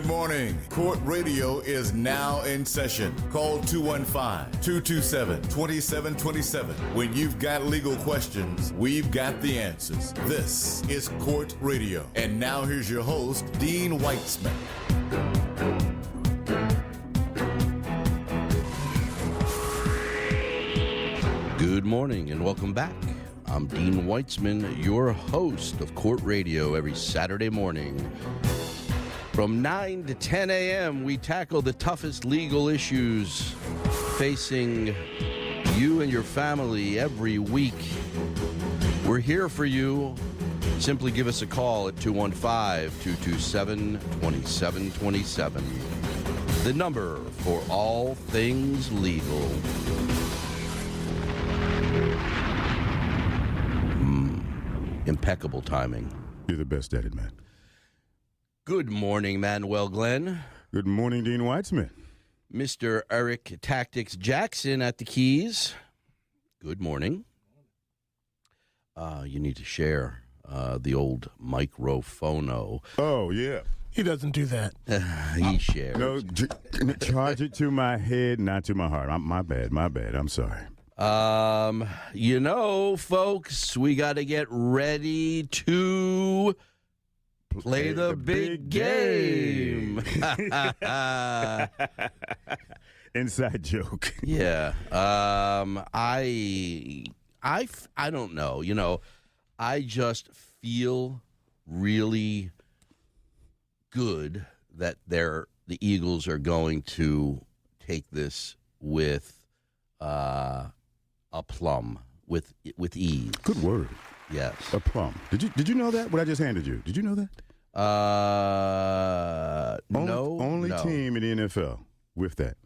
Good morning. Court Radio is now in session. Call 215 227 2727. When you've got legal questions, we've got the answers. This is Court Radio. And now here's your host, Dean Weitzman. Good morning and welcome back. I'm Dean Weitzman, your host of Court Radio every Saturday morning. From 9 to 10 a.m., we tackle the toughest legal issues facing you and your family every week. We're here for you. Simply give us a call at 215 227 2727. The number for all things legal. Hmm. Impeccable timing. You're the best at it, man. Good morning, Manuel Glenn. Good morning, Dean Weitzman. Mr. Eric Tactics Jackson at the keys. Good morning. Uh, you need to share uh, the old microphono. Oh, yeah. He doesn't do that. he shares. No, j- charge it to my head, not to my heart. I'm, my bad, my bad. I'm sorry. Um, you know, folks, we got to get ready to play the, big, game. Inside joke. yeah. Um, I, I, I don't know. You know, I just feel really good that they're the Eagles are going to take this with uh, a plum with with ease. Good word. Yes. A plum. Did you did you know that? What I just handed you? Did you know that? Uh, Only, no. Only no. team in the NFL with that.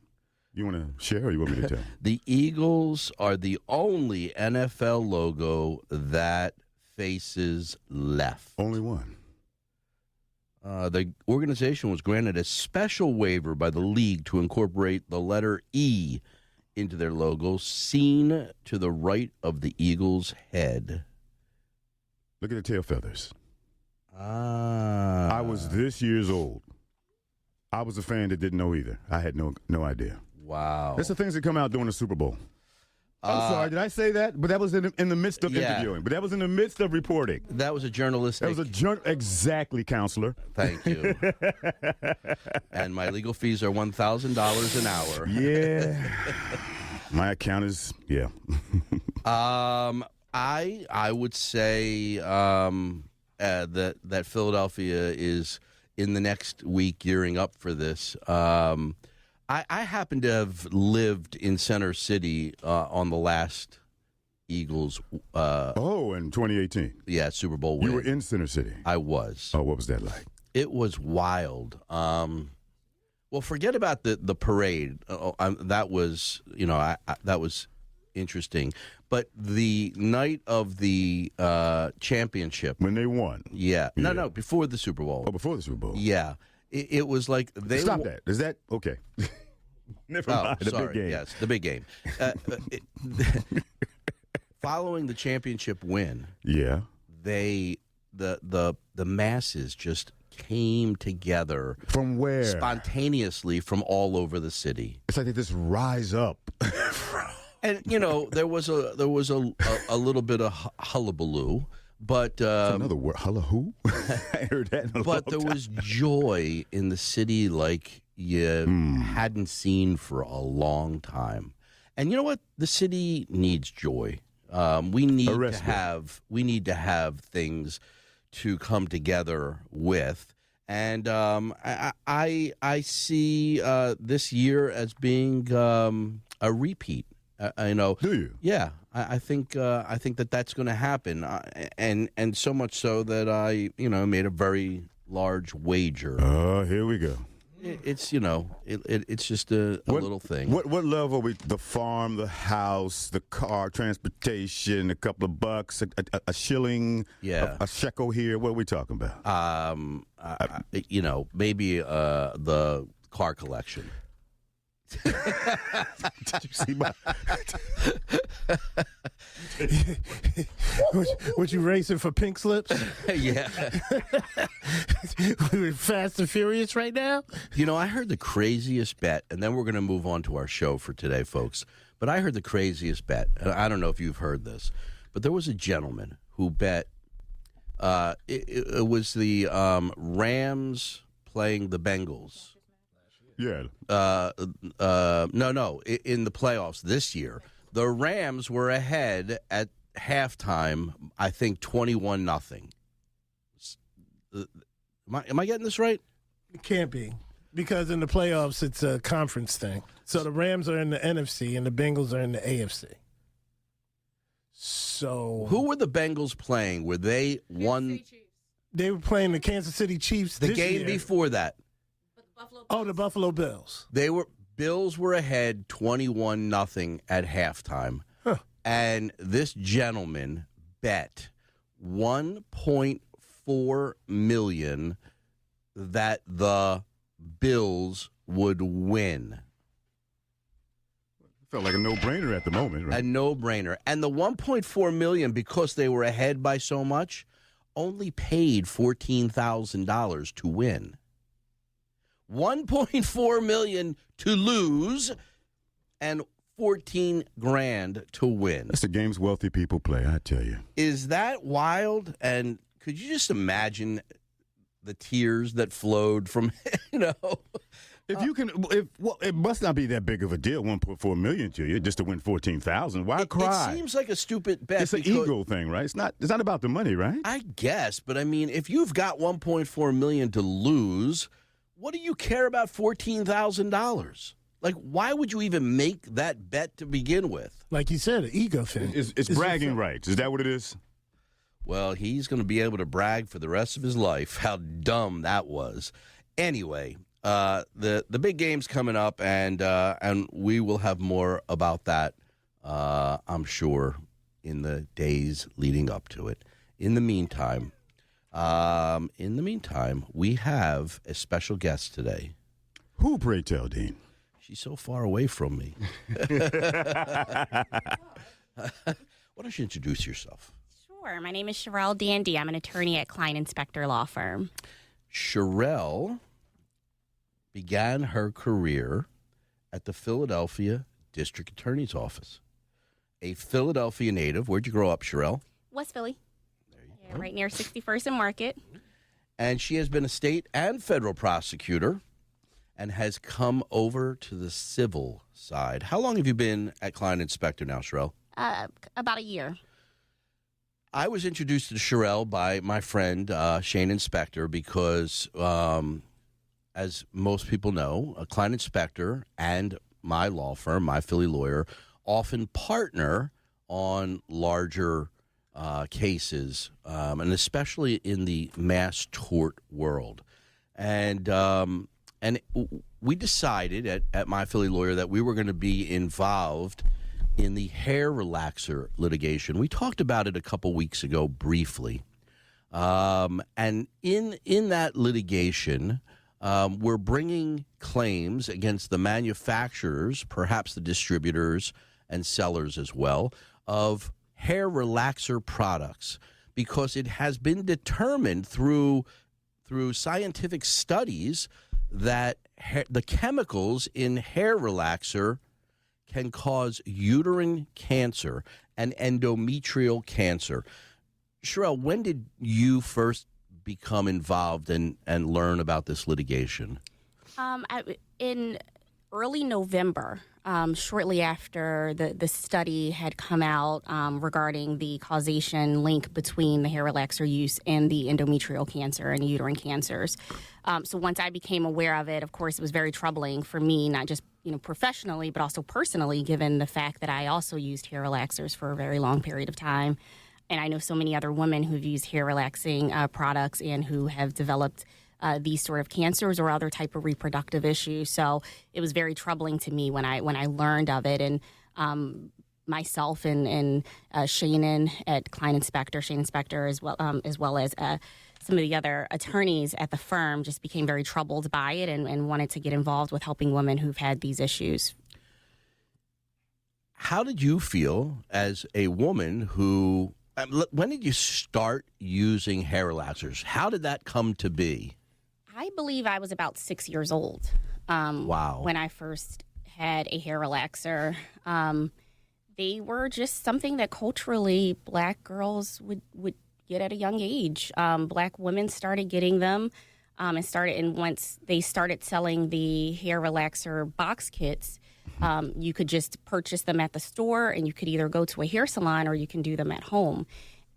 You want to share or you want me to tell? The Eagles are the only NFL logo that faces left. only one. Uh, the organization was granted a special waiver by the league to incorporate the letter E into their logo, seen to the right of the Eagles' head. Look at the tail feathers. Ah. I was this years old. I was a fan that didn't know either. I had no no idea. Wow. That's the things that come out during the Super Bowl. I'm Uh, sorry, did I say that? But that was in the, in the midst of Yeah. interviewing. But that was in the midst of reporting. That was a journalistic. That was a jour- exactly, counselor. Thank you. and my legal fees are one thousand dollars an hour. Yeah. My account is yeah. Um, I I would say um, uh, that that Philadelphia is in the next week gearing up for this. Um, I, I happen to have lived in Center City uh, on the last Eagles, uh, Oh, in 2018, yeah, Super Bowl win. you were in Center City. I was. Oh, what was that like? It was wild. Um, well, forget about the the parade. Uh, um, that was you know I, I, that was interesting. But the night of the uh, championship, When they won. yeah, no, Yeah. no, before the Super Bowl, Oh, before the Super Bowl. yeah, it, it was like they Stop wa- that. Is that okay? Never Oh, mind. The sorry. big game. Yes, the big game. Uh, uh, it, following the championship win, Yeah. they the the the masses just came together From where? spontaneously from all over the city. it's like they just rise up. And you know, there was a there was a a, a little bit of hullabaloo, but um, Another word. Who? I heard that. But there time. was joy in the city like you Hmm. hadn't seen for a long time. And you know what? The city needs joy. Um, we need to respite. have we need to have things to come together with. And um, I, I I see uh, this year as being um, a repeat. Uh, you know, Do you? yeah, I, I think uh, I think that that's going to happen, uh, and and so much so that I you know made a very large wager. Oh, here we go. It, it's you know it, it, it's just a, a What- little thing. What what level are we? The farm, the house, the car, transportation, a couple of bucks, a, a, a shilling, Yeah. a, shekel here. What are we talking about? Um, I- you know maybe uh, the car collection. Did you see my? what, what you racing for pink slips? yeah. we were Fast and Furious right now? You know, I heard the craziest bet, and then we're going to move on to our show for today, folks. But I heard the craziest bet, and I don't know if you've heard this, but there was a gentleman who bet uh, it, it was the um, Rams playing the Bengals. Yeah. Uh, uh, no, no, in the playoffs this year, the Rams were ahead at halftime. I think twenty-one nothing. Am I, am I getting this right? It can't be. Because in the playoffs, it's a conference thing. So the Rams are in the NFC and the Bengals are in the AFC. So Who were the Bengals playing? Were they one they were playing the Kansas City Chiefs the this game year. before that? Oh, the Buffalo Bills. They were Bills were ahead twenty-one nothing at halftime, Huh. and this gentleman bet one point four million that the Bills would win. Felt like a no-brainer at the moment, right? a no-brainer. And the 1.4 million because they were ahead by so much only paid $14,000 to win. 1.4 million to lose and 14 grand to win. That's the games wealthy people play. I tell you. Is that wild? And could you just imagine the tears that flowed from, you know, If you can, if well, it must not be that big of a deal. One point four million to you just to win fourteen thousand. Why it, cry? it seems like a stupid bet. it's an ego thing, right? It's not. It's not about the money, right? I guess, but I mean, if you've got 1.4 million to lose, what do you care about $14,000? Like, why would you even make that bet to begin with? Like you said, an ego thing. It's, it's It's bragging rights. Is that what it is? Well, he's going to be able to brag for the rest of his life how dumb that was. Anyway, uh, the the big game's coming up, and uh, and we will have more about that. Uh, I'm sure in the days leading up to it. In the meantime, um, in the meantime, we have a special guest today. Who, pray tell, Dean? She's so far away from me. Why don't you introduce yourself? Sure. My name is Sharell Dandy. I'm an attorney at Kline & Specter Law Firm. Sharell began her career at the Philadelphia District Attorney's Office. A Philadelphia native. Where'd you grow up, Sharell? West Philly. Right near 61st and Market. And she has been a state and federal prosecutor and has come over to the civil side. How long have you been at Kline & Specter now, Sharell? Uh, about a year. I was introduced to Sharell by my friend uh, Shanin Specter because, um, as most people know, a Kline & Specter and my law firm, my Philly lawyer, often partner on larger uh, cases, um, and especially in the mass tort world. And um, and we decided at, at my Philly lawyer that we were going to be involved in the hair relaxer litigation. We talked about it a couple weeks ago briefly. Um, and in in that litigation, um, we're bringing claims against the manufacturers, perhaps the distributors and sellers as well, of hair relaxer products, because it has been determined through through scientific studies that ha- the chemicals in hair relaxer can cause uterine cancer and endometrial cancer. Sharell, when did you first become involved and, and learn about this litigation? Um, I, in early November, um, shortly after the, the study had come out um, regarding the causation link between the hair relaxer use and the endometrial cancer and uterine cancers. Um, so once I became aware of it, of course, it was very troubling for me, not just you know professionally, but also personally, given the fact that I also used hair relaxers for a very long period of time. And I know so many other women who've used hair relaxing uh, products and who have developed uh, these sort of cancers or other type of reproductive issues. So it was very troubling to me when I when I learned of it. And um, myself and and uh, Shanin at Klein Inspector, Shanin Specter, as well um, as well as uh, some of the other attorneys at the firm just became very troubled by it and, and wanted to get involved with helping women who've had these issues. How did you feel as a woman who? um, When did you start using hair relaxers? How did that come to be? I believe I was about six years old. Um, Wow. When I first had a hair relaxer, um, they were just something that culturally black girls would would get at a young age. Um, black women started getting them, um, and started and once they started selling the hair relaxer box kits. Um, you could just purchase them at the store, and you could either go to a hair salon or you can do them at home.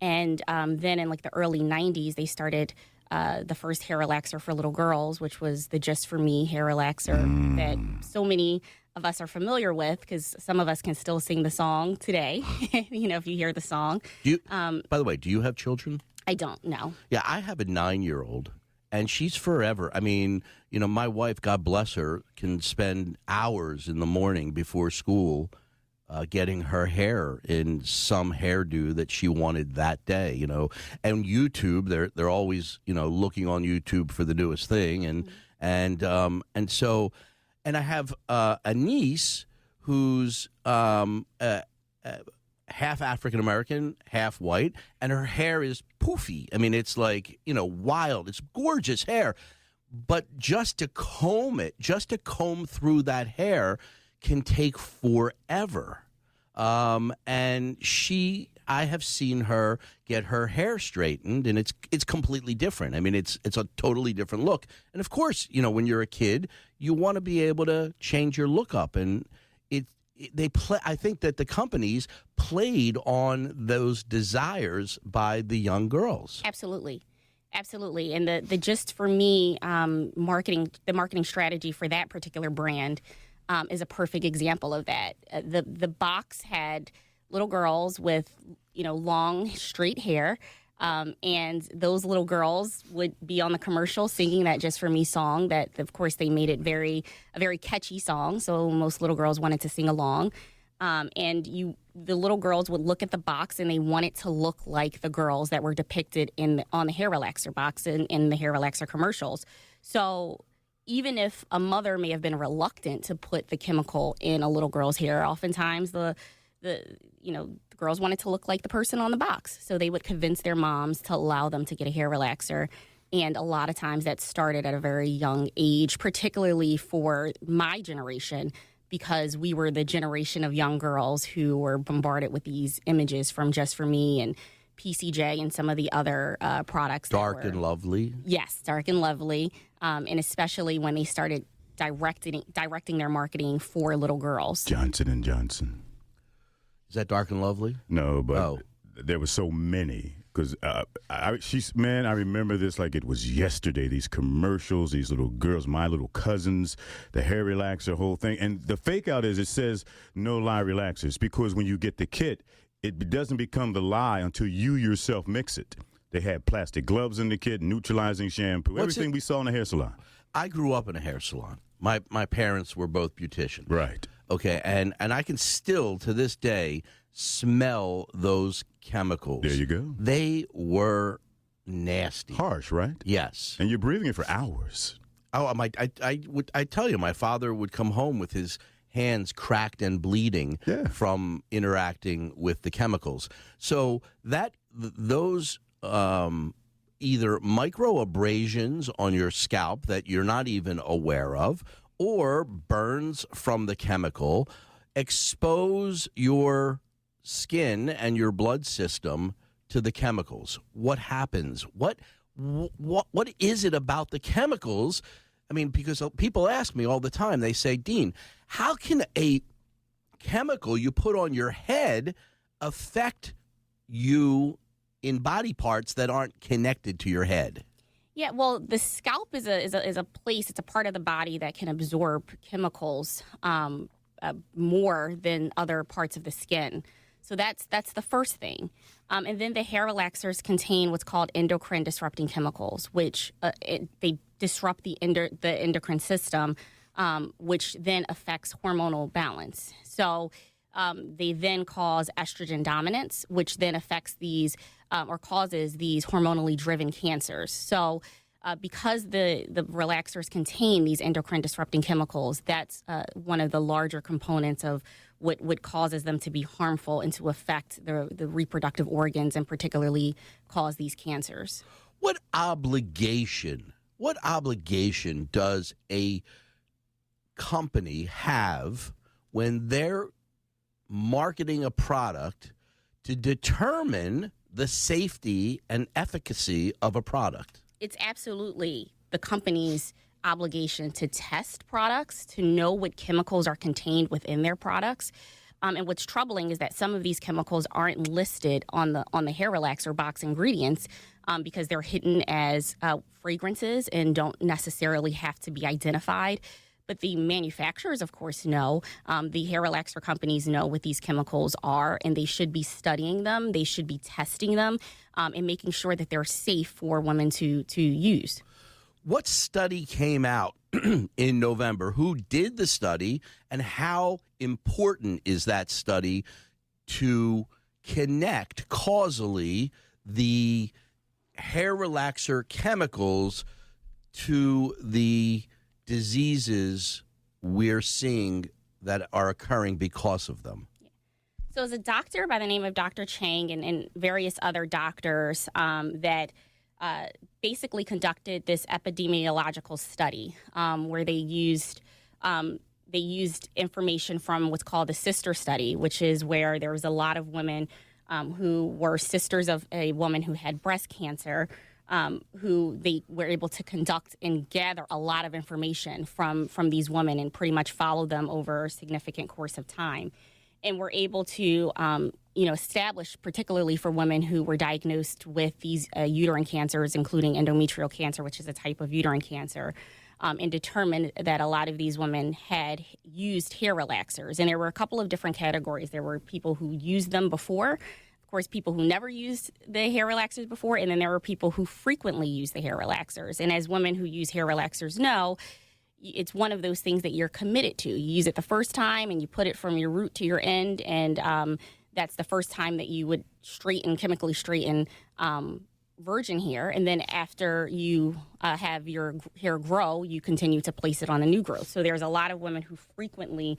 And um, then in like the early 90s, they started uh, the first hair relaxer for little girls, which was the Just For Me hair relaxer that so many of us are familiar with because some of us can still sing the song today. you know, if you hear the song. Do you, Um, by the way, do you have children? I don't know. Yeah, I have a nine year old, and she's forever. I mean, you know, my wife, God bless her, can spend hours in the morning before school uh, getting her hair in some hairdo that she wanted that day. You know, and YouTube, they're they're always you know looking on YouTube for the newest thing, and and um, and so, and I have uh, a niece who's um, uh, uh, half African American, half white, and her hair is poofy. I mean, it's like, you know, wild. It's gorgeous hair. But just to comb it, just to comb through that hair can take forever. Um, and she I have seen her get her hair straightened and it's it's completely different. I mean it's it's a totally different look. And of course, you know, when you're a kid, you want to be able to change your look up and it it- they play I think that the companies played on those desires by the young girls. Absolutely. Absolutely. And the, the just for me um, marketing, the marketing strategy for that particular brand um, is a perfect example of that. Uh, the the box had little girls with you know long straight hair. Um, and those little girls would be on the commercial singing that "Just for Me" song. That, of course, they made it very a very catchy song. So most little girls wanted to sing along. Um, and you, the little girls would look at the box and they wanted to look like the girls that were depicted in on the hair relaxer box in, in the hair relaxer commercials. So even if a mother may have been reluctant to put the chemical in a little girl's hair, oftentimes the the you know the girls wanted to look like the person on the box, so they would convince their moms to allow them to get a hair relaxer. And a lot of times that started at a very young age, particularly for my generation, because we were the generation of young girls who were bombarded with these images from Just For Me and PCJ and some of the other uh, products. Dark were- and lovely. Yes, dark and lovely, um, and especially when they started directing directing their marketing for little girls. Johnson and Johnson. Is that dark and lovely? No, but Oh. there were so many. Because uh, I, she's man, I remember this like it was yesterday. These commercials, these little girls, my little cousins, the hair relaxer, whole thing. And the fake out is it says no lye relaxers because when you get the kit, it doesn't become the lye until you yourself mix it. They had plastic gloves in the kit, neutralizing shampoo, What's everything it- we saw in the hair salon. I grew up in a hair salon. My my parents were both beauticians. Right. Okay, and and I can still to this day smell those chemicals. There you go. They were nasty. Harsh, right? Yes. And you're breathing it for hours. Oh, my, I, I would, I tell you, my father would come home with his hands cracked and bleeding Yeah. from interacting with the chemicals. So that th- those um, either micro abrasions on your scalp that you're not even aware of, or burns from the chemical, expose your skin and your blood system to the chemicals. What happens? What what what is it about the chemicals? I mean, because people ask me all the time. They say, "Dean, how can a chemical you put on your head affect you in body parts that aren't connected to your head?" Yeah, well, the scalp is a is a, is a place. It's a part of the body that can absorb chemicals um, uh, more than other parts of the skin. So that's that's the first thing. Um, and then the hair relaxers contain what's called endocrine disrupting chemicals, which uh, it, they disrupt the endo- the endocrine system, um, which then affects hormonal balance. So um, they then cause estrogen dominance, which then affects these um, or causes these hormonally driven cancers. So, uh, because the, the relaxers contain these endocrine disrupting chemicals, that's uh, one of the larger components of what, what causes them to be harmful and to affect the, the reproductive organs and particularly cause these cancers. What obligation, what obligation does a company have when they're marketing a product to determine the safety and efficacy of a product? It's absolutely the company's obligation to test products, to know what chemicals are contained within their products. Um, and what's troubling is that some of these chemicals aren't listed on the on the hair relaxer box ingredients um, because they're hidden as uh, fragrances and don't necessarily have to be identified. But the manufacturers, of course, know. Um, the hair relaxer companies know what these chemicals are, and they should be studying them. They should be testing them um, and making sure that they're safe for women to to use. What study came out in November? Who did the study, and how important is that study to connect causally the hair relaxer chemicals to the diseases we're seeing that are occurring because of them? So, as a doctor by the name of Dr. Chang and, and various other doctors um, that uh, basically conducted this epidemiological study um, where they used um, they used information from what's called the sister study, which is where there was a lot of women um, who were sisters of a woman who had breast cancer um, who they were able to conduct and gather a lot of information from from these women and pretty much follow them over a significant course of time, and were able to um, you know establish particularly for women who were diagnosed with these uh, uterine cancers, including endometrial cancer, which is a type of uterine cancer. Um, and determined that a lot of these women had used hair relaxers. And there were a couple of different categories. There were people who used them before, of course, people who never used the hair relaxers before, and then there were people who frequently use the hair relaxers. And as women who use hair relaxers know, it's one of those things that you're committed to. You use it the first time and you put it from your root to your end, and um, that's the first time that you would straighten, chemically straighten um, virgin hair. And then after you uh, have your hair grow, you continue to place it on a new growth. So there's a lot of women who frequently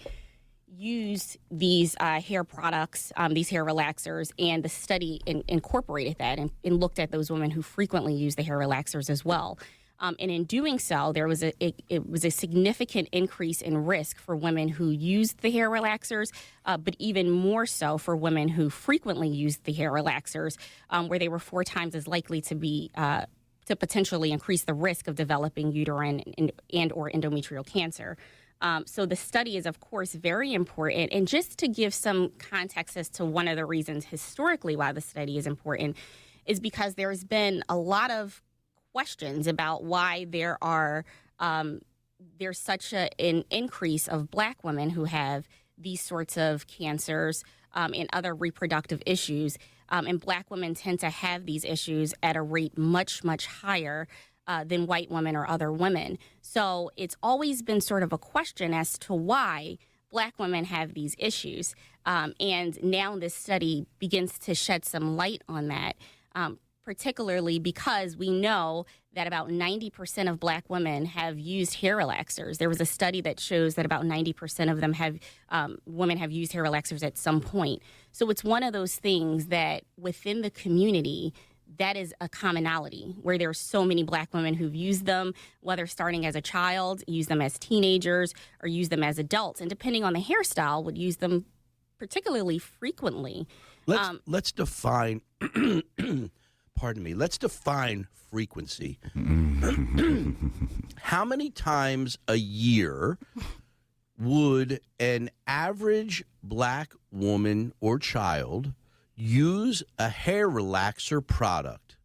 use these uh, hair products, um, these hair relaxers, and the study in, incorporated that and, and, looked at those women who frequently use the hair relaxers as well. Um, and in doing so, there was a it, it, was a significant increase in risk for women who used the hair relaxers, uh, but even more so for women who frequently used the hair relaxers, um, where they were four times as likely to be uh, to potentially increase the risk of developing uterine and, and or endometrial cancer. Um, so the study is, of course, very important. And just to give some context as to one of the reasons historically why the study is important is because there's been a lot of questions about why there are um, there's such a, an increase of Black women who have these sorts of cancers um, and other reproductive issues. Um, and Black women tend to have these issues at a rate much, much higher uh, than white women or other women. So it's always been sort of a question as to why black women have these issues. Um, and now this study begins to shed some light on that, um, particularly because we know that about 90% of black women have used hair relaxers. There was a study that shows that about 90% of them have, um, women have used hair relaxers at some point. So it's one of those things that within the community, that is a commonality where there are so many black women who've used them, whether starting as a child, use them as teenagers, or use them as adults. And depending on the hairstyle, would use them particularly frequently. Let's, um, let's define, pardon me, let's define frequency. How many times a year would an average black woman or child use a hair relaxer product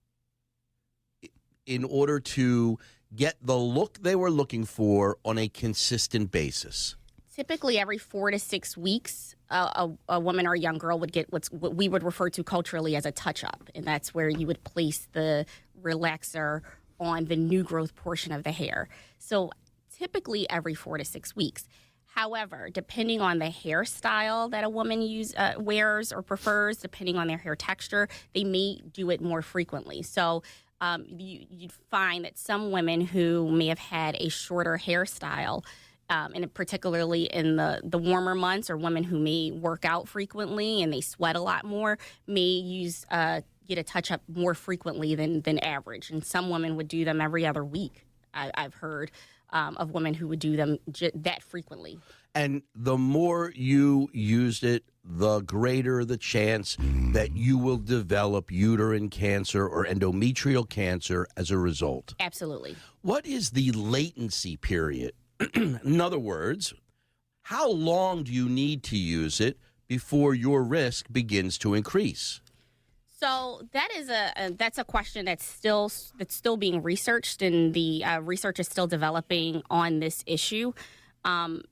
in order to get the look they were looking for on a consistent basis? Typically, every four to six weeks, a, a, woman or a young girl would get what's what we would refer to culturally as a touch up, and that's where you would place the relaxer on the new growth portion of the hair. So, typically, every four to six weeks. However, depending on the hairstyle that a woman use uh, wears or prefers, depending on their hair texture, they may do it more frequently. So um, you, you'd find that some women who may have had a shorter hairstyle, um, and particularly in the, the warmer months, or women who may work out frequently and they sweat a lot more, may use uh, get a touch up more frequently than than average. And some women would do them every other week. I, I've heard um, of women who would do them j- that frequently. And the more you used it, the greater the chance that you will develop uterine cancer or endometrial cancer as a result. Absolutely. What is the latency period? In other words, how long do you need to use it before your risk begins to increase? So that is a, a that's a question that's still that's still being researched, and the uh, research is still developing on this issue. Um,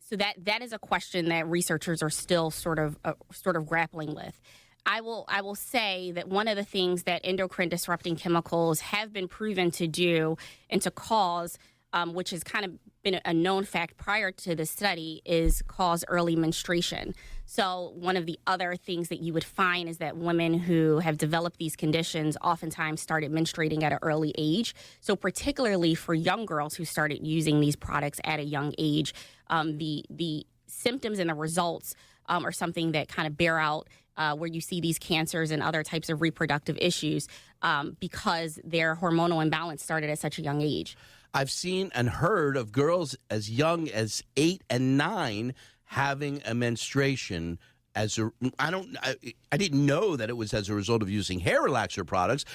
so that that is a question that researchers are still sort of uh, sort of grappling with. I will I will say that one of the things that endocrine disrupting chemicals have been proven to do and to cause um, which is kind of been a known fact prior to the study, is cause early menstruation. So, one of the other things that you would find is that women who have developed these conditions oftentimes started menstruating at an early age. So, particularly for young girls who started using these products at a young age, um, the the symptoms and the results um, are something that kind of bear out uh, where you see these cancers and other types of reproductive issues um, because their hormonal imbalance started at such a young age. I've seen and heard of girls as young as eight and nine having a menstruation as a I don't I, I didn't know that it was as a result of using hair relaxer products,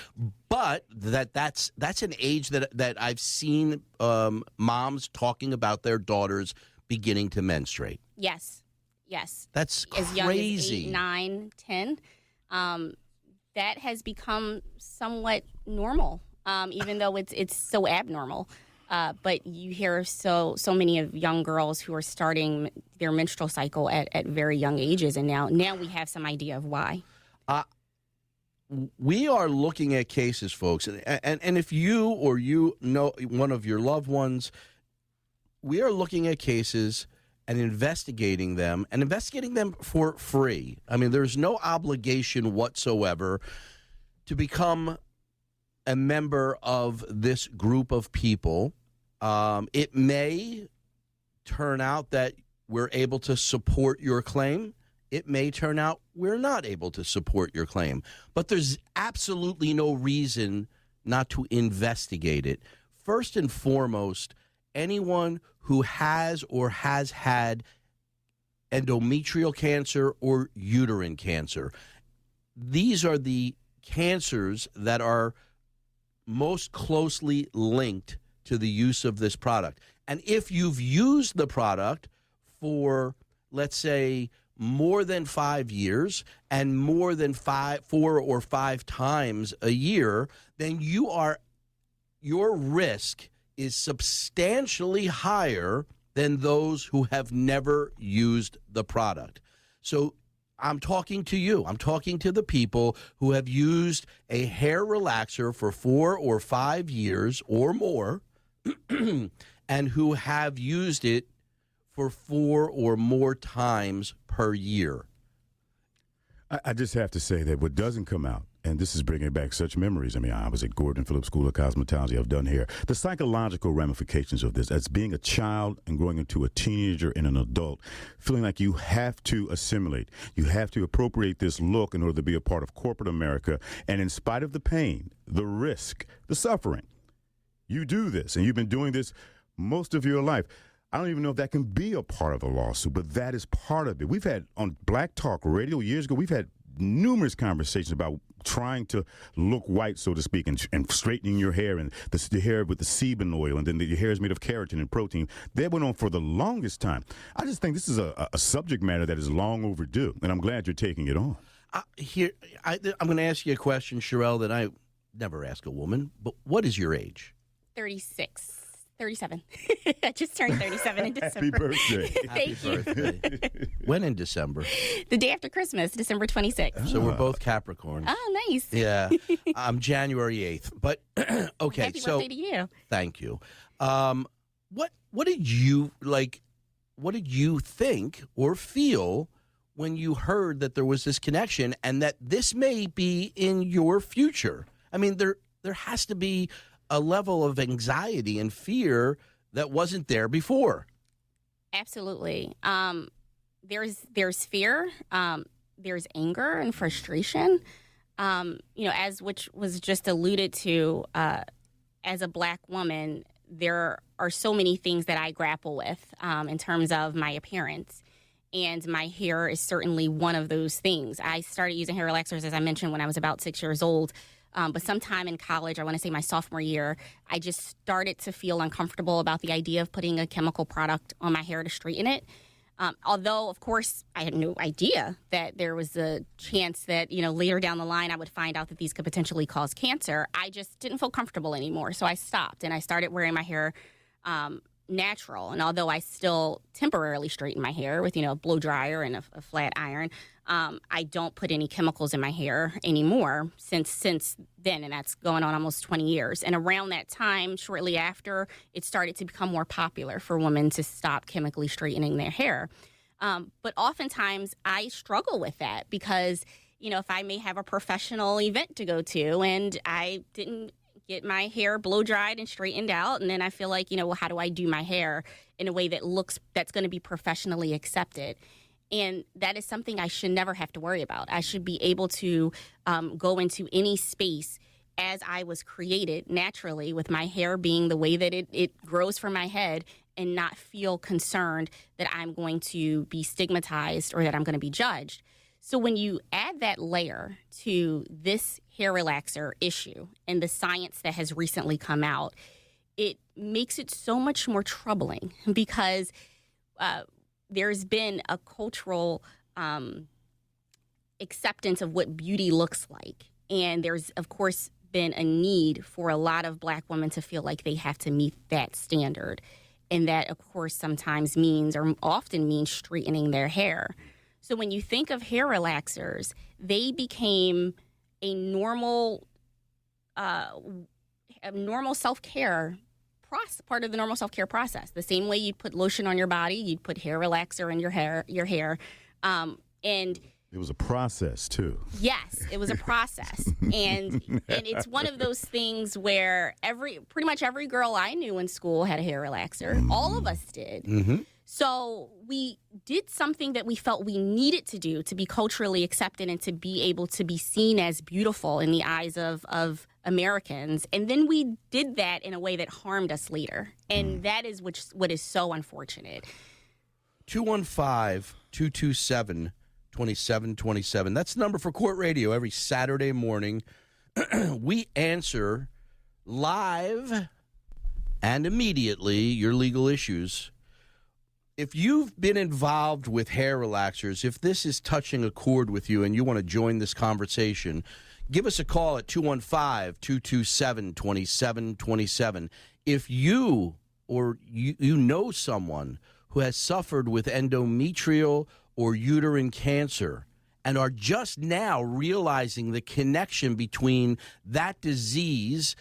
but that that's that's an age that that I've seen um, moms talking about their daughters beginning to menstruate. Yes, yes. That's as young as crazy. eight, nine, ten. Um, that has become somewhat normal, um, even though it's it's so abnormal. Uh, but you hear so so many of young girls who are starting their menstrual cycle at, at very young ages, and now now we have some idea of why. we are looking at cases, folks, and, and and if you or you know one of your loved ones, we are looking at cases and investigating them and investigating them for free. I mean, there's no obligation whatsoever to become a member of this group of people. Um, it may turn out that we're able to support your claim. It may turn out we're not able to support your claim. But there's absolutely no reason not to investigate it. First and foremost, anyone who has or has had endometrial cancer or uterine cancer, these are the cancers that are most closely linked to the use of this product. And if you've used the product for, let's say, more than five years and more than five, four or five times a year, then you are, your risk is substantially higher than those who have never used the product. So I'm talking to you. I'm talking to the people who have used a hair relaxer for four or five years or more and who have used it for four or more times per year. I, I just have to say that what doesn't come out, and this is bringing back such memories. I mean, I was at Gordon Phillips School of Cosmetology. I've done hair. The psychological ramifications of this, as being a child and growing into a teenager and an adult, feeling like you have to assimilate, you have to appropriate this look in order to be a part of corporate America. And in spite of the pain, the risk, the suffering, you do this, and you've been doing this most of your life. I don't even know if that can be a part of a lawsuit, but that is part of it. We've had on Black Talk Radio years ago, we've had numerous conversations about trying to look white, so to speak, and, and straightening your hair and the, the, hair with the sebum oil, and then the, your hair is made of keratin and protein. That went on for the longest time. I just think this is a, a subject matter that is long overdue, and I'm glad you're taking it on. Uh, here, I, I'm going to ask you a question, Sharell, that I never ask a woman, but what is your age? 36. 37. I just turned 37 in December. Happy birthday. Thank Happy you. birthday. when in December? The day after Christmas, December 26th. So we're both Capricorns. Oh, nice. Yeah, I'm January 8th. But okay, Happy so birthday to you. thank you. Um, what what did you like? what did you think or feel when you heard that there was this connection and that this may be in your future? I mean, there there has to be a level of anxiety and fear that wasn't there before. Absolutely. Um, there's there's fear. Um, there's anger and frustration. Um, you know, as which was just alluded to. Uh, as a black woman, there are so many things that I grapple with um, in terms of my appearance. And my hair is certainly one of those things. I started using hair relaxers, as I mentioned, when I was about six years old. Um, but sometime in college, I want to say my sophomore year, I just started to feel uncomfortable about the idea of putting a chemical product on my hair to straighten it. Um, although, of course, I had no idea that there was a chance that, you know, later down the line I would find out that these could potentially cause cancer. I just didn't feel comfortable anymore. So I stopped and I started wearing my hair um, natural. And although I still temporarily straighten my hair with, you know, a blow dryer and a, a flat iron, um, I don't put any chemicals in my hair anymore since since then, and that's going on almost 20 years. And around that time, shortly after, it started to become more popular for women to stop chemically straightening their hair. Um, but oftentimes, I struggle with that because you know if I may have a professional event to go to and I didn't get my hair blow dried and straightened out and then i feel like you know well how do i do my hair in a way that looks that's going to be professionally accepted and that is something i should never have to worry about. I should be able to um, go into any space as i was created naturally with my hair being the way that it, it grows from my head and not feel concerned that i'm going to be stigmatized or that i'm going to be judged. So when you add that layer to this hair relaxer issue and the science that has recently come out, it makes it so much more troubling because uh, there's been a cultural um, acceptance of what beauty looks like. And there's, of course, been a need for a lot of black women to feel like they have to meet that standard. And that, of course, sometimes means or often means straightening their hair. So when you think of hair relaxers, they became a normal, uh, a normal self care process, part of the normal self care process. The same way you'd put lotion on your body, you'd put hair relaxer in your hair, your hair, um, and it was a process too. Yes, it was a process, and and it's one of those things where every pretty much every girl I knew in school had a hair relaxer. Mm-hmm. All of us did. Mm-hmm. So we did something that we felt we needed to do to be culturally accepted and to be able to be seen as beautiful in the eyes of, of Americans. And then we did that in a way that harmed us later. And mm. that is which, what is so unfortunate. 215 227 2727. That's the number for court radio every Saturday morning. we answer live and immediately your legal issues if you've been involved with hair relaxers, if this is touching a chord with you and you want to join this conversation, give us a call at 215 227 2727. If you or you, you know someone who has suffered with endometrial or uterine cancer and are just now realizing the connection between that disease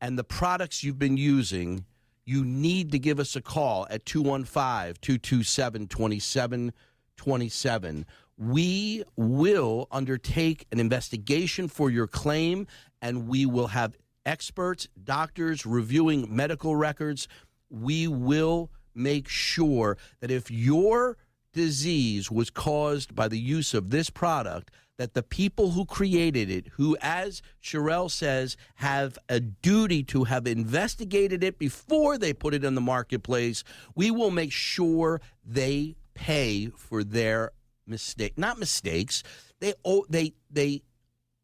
and the products you've been using you need to give us a call at 215 227 2727. We will undertake an investigation for your claim, and we will have experts, doctors reviewing medical records. We will make sure that if your disease was caused by the use of this product, that the people who created it, who, as Sharell says, have a duty to have investigated it before they put it in the marketplace, we will make sure they pay for their mistake. Not mistakes. They oh, they they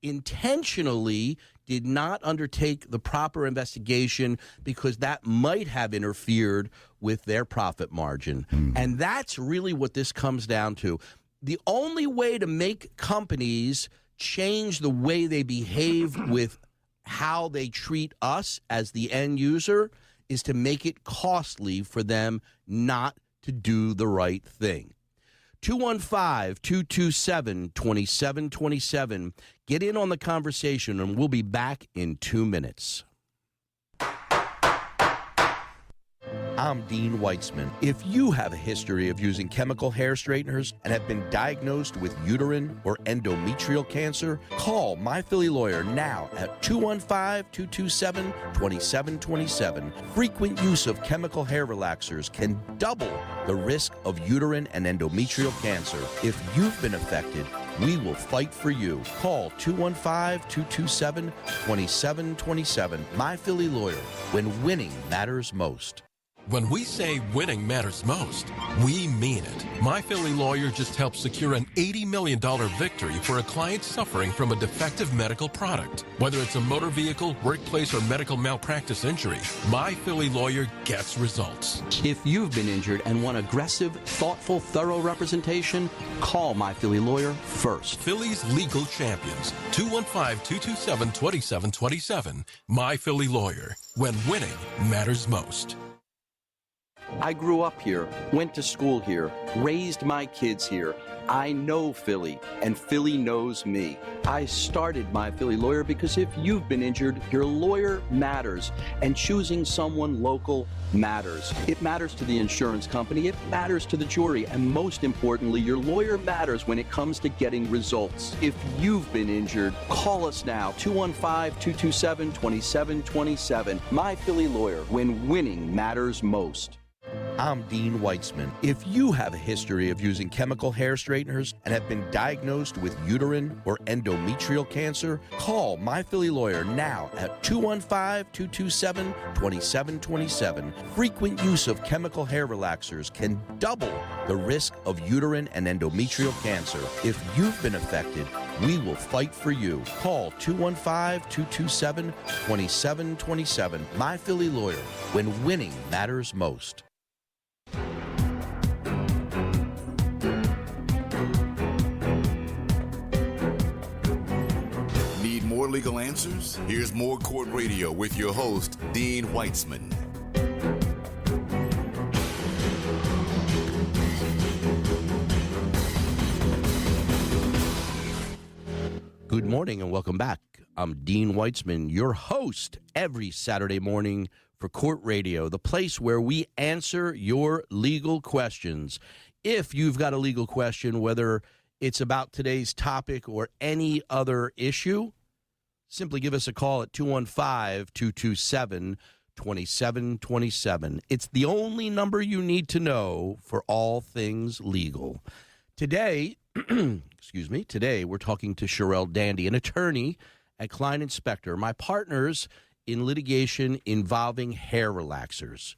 intentionally did not undertake the proper investigation because that might have interfered with their profit margin. Mm. And that's really what this comes down to the only way to make companies change the way they behave with how they treat us as the end user is to make it costly for them not to do the right thing. 215 227 2727. Get in on the conversation, and we'll be back in two minutes. I'm Dean Weitzman. If you have a history of using chemical hair straighteners and have been diagnosed with uterine or endometrial cancer, call My Philly Lawyer now at 215 227 2727. Frequent use of chemical hair relaxers can double the risk of uterine and endometrial cancer. If you've been affected, we will fight for you. Call 215 227 2727. My Philly Lawyer, when winning matters most. When we say winning matters most, we mean it. My Philly lawyer just helped secure an $80 million victory for a client suffering from a defective medical product. Whether it's a motor vehicle, workplace, or medical malpractice injury, My Philly lawyer gets results. If you've been injured and want aggressive, thoughtful, thorough representation, call My Philly lawyer first. Philly's legal champions. 215-227-2727. My Philly lawyer. When winning matters most. I grew up here, went to school here, raised my kids here. I know Philly, and Philly knows me. I started my Philly lawyer because if you've been injured, your lawyer matters, and choosing someone local matters. It matters to the insurance company, it matters to the jury, and most importantly, your lawyer matters when it comes to getting results. If you've been injured, call us now 215 227 2727. My Philly lawyer, when winning matters most. I'm Dean Weitzman. If you have a history of using chemical hair straighteners and have been diagnosed with uterine or endometrial cancer, call My Philly Lawyer now at 215 227 2727. Frequent use of chemical hair relaxers can double the risk of uterine and endometrial cancer. If you've been affected, we will fight for you. Call 215 227 2727. My Philly Lawyer, when winning matters most. More legal answers? Here's more Court Radio with your host, Dean Weitzman. Good morning and welcome back. I'm Dean Weitzman, your host every Saturday morning for Court Radio, the place where we answer your legal questions. If you've got a legal question, whether it's about today's topic or any other issue, simply give us a call at 215 227 2727. It's the only number you need to know for all things legal. Today, excuse me, today we're talking to Sharell Dandy, an attorney at Kline & Specter, my partners in litigation involving hair relaxers.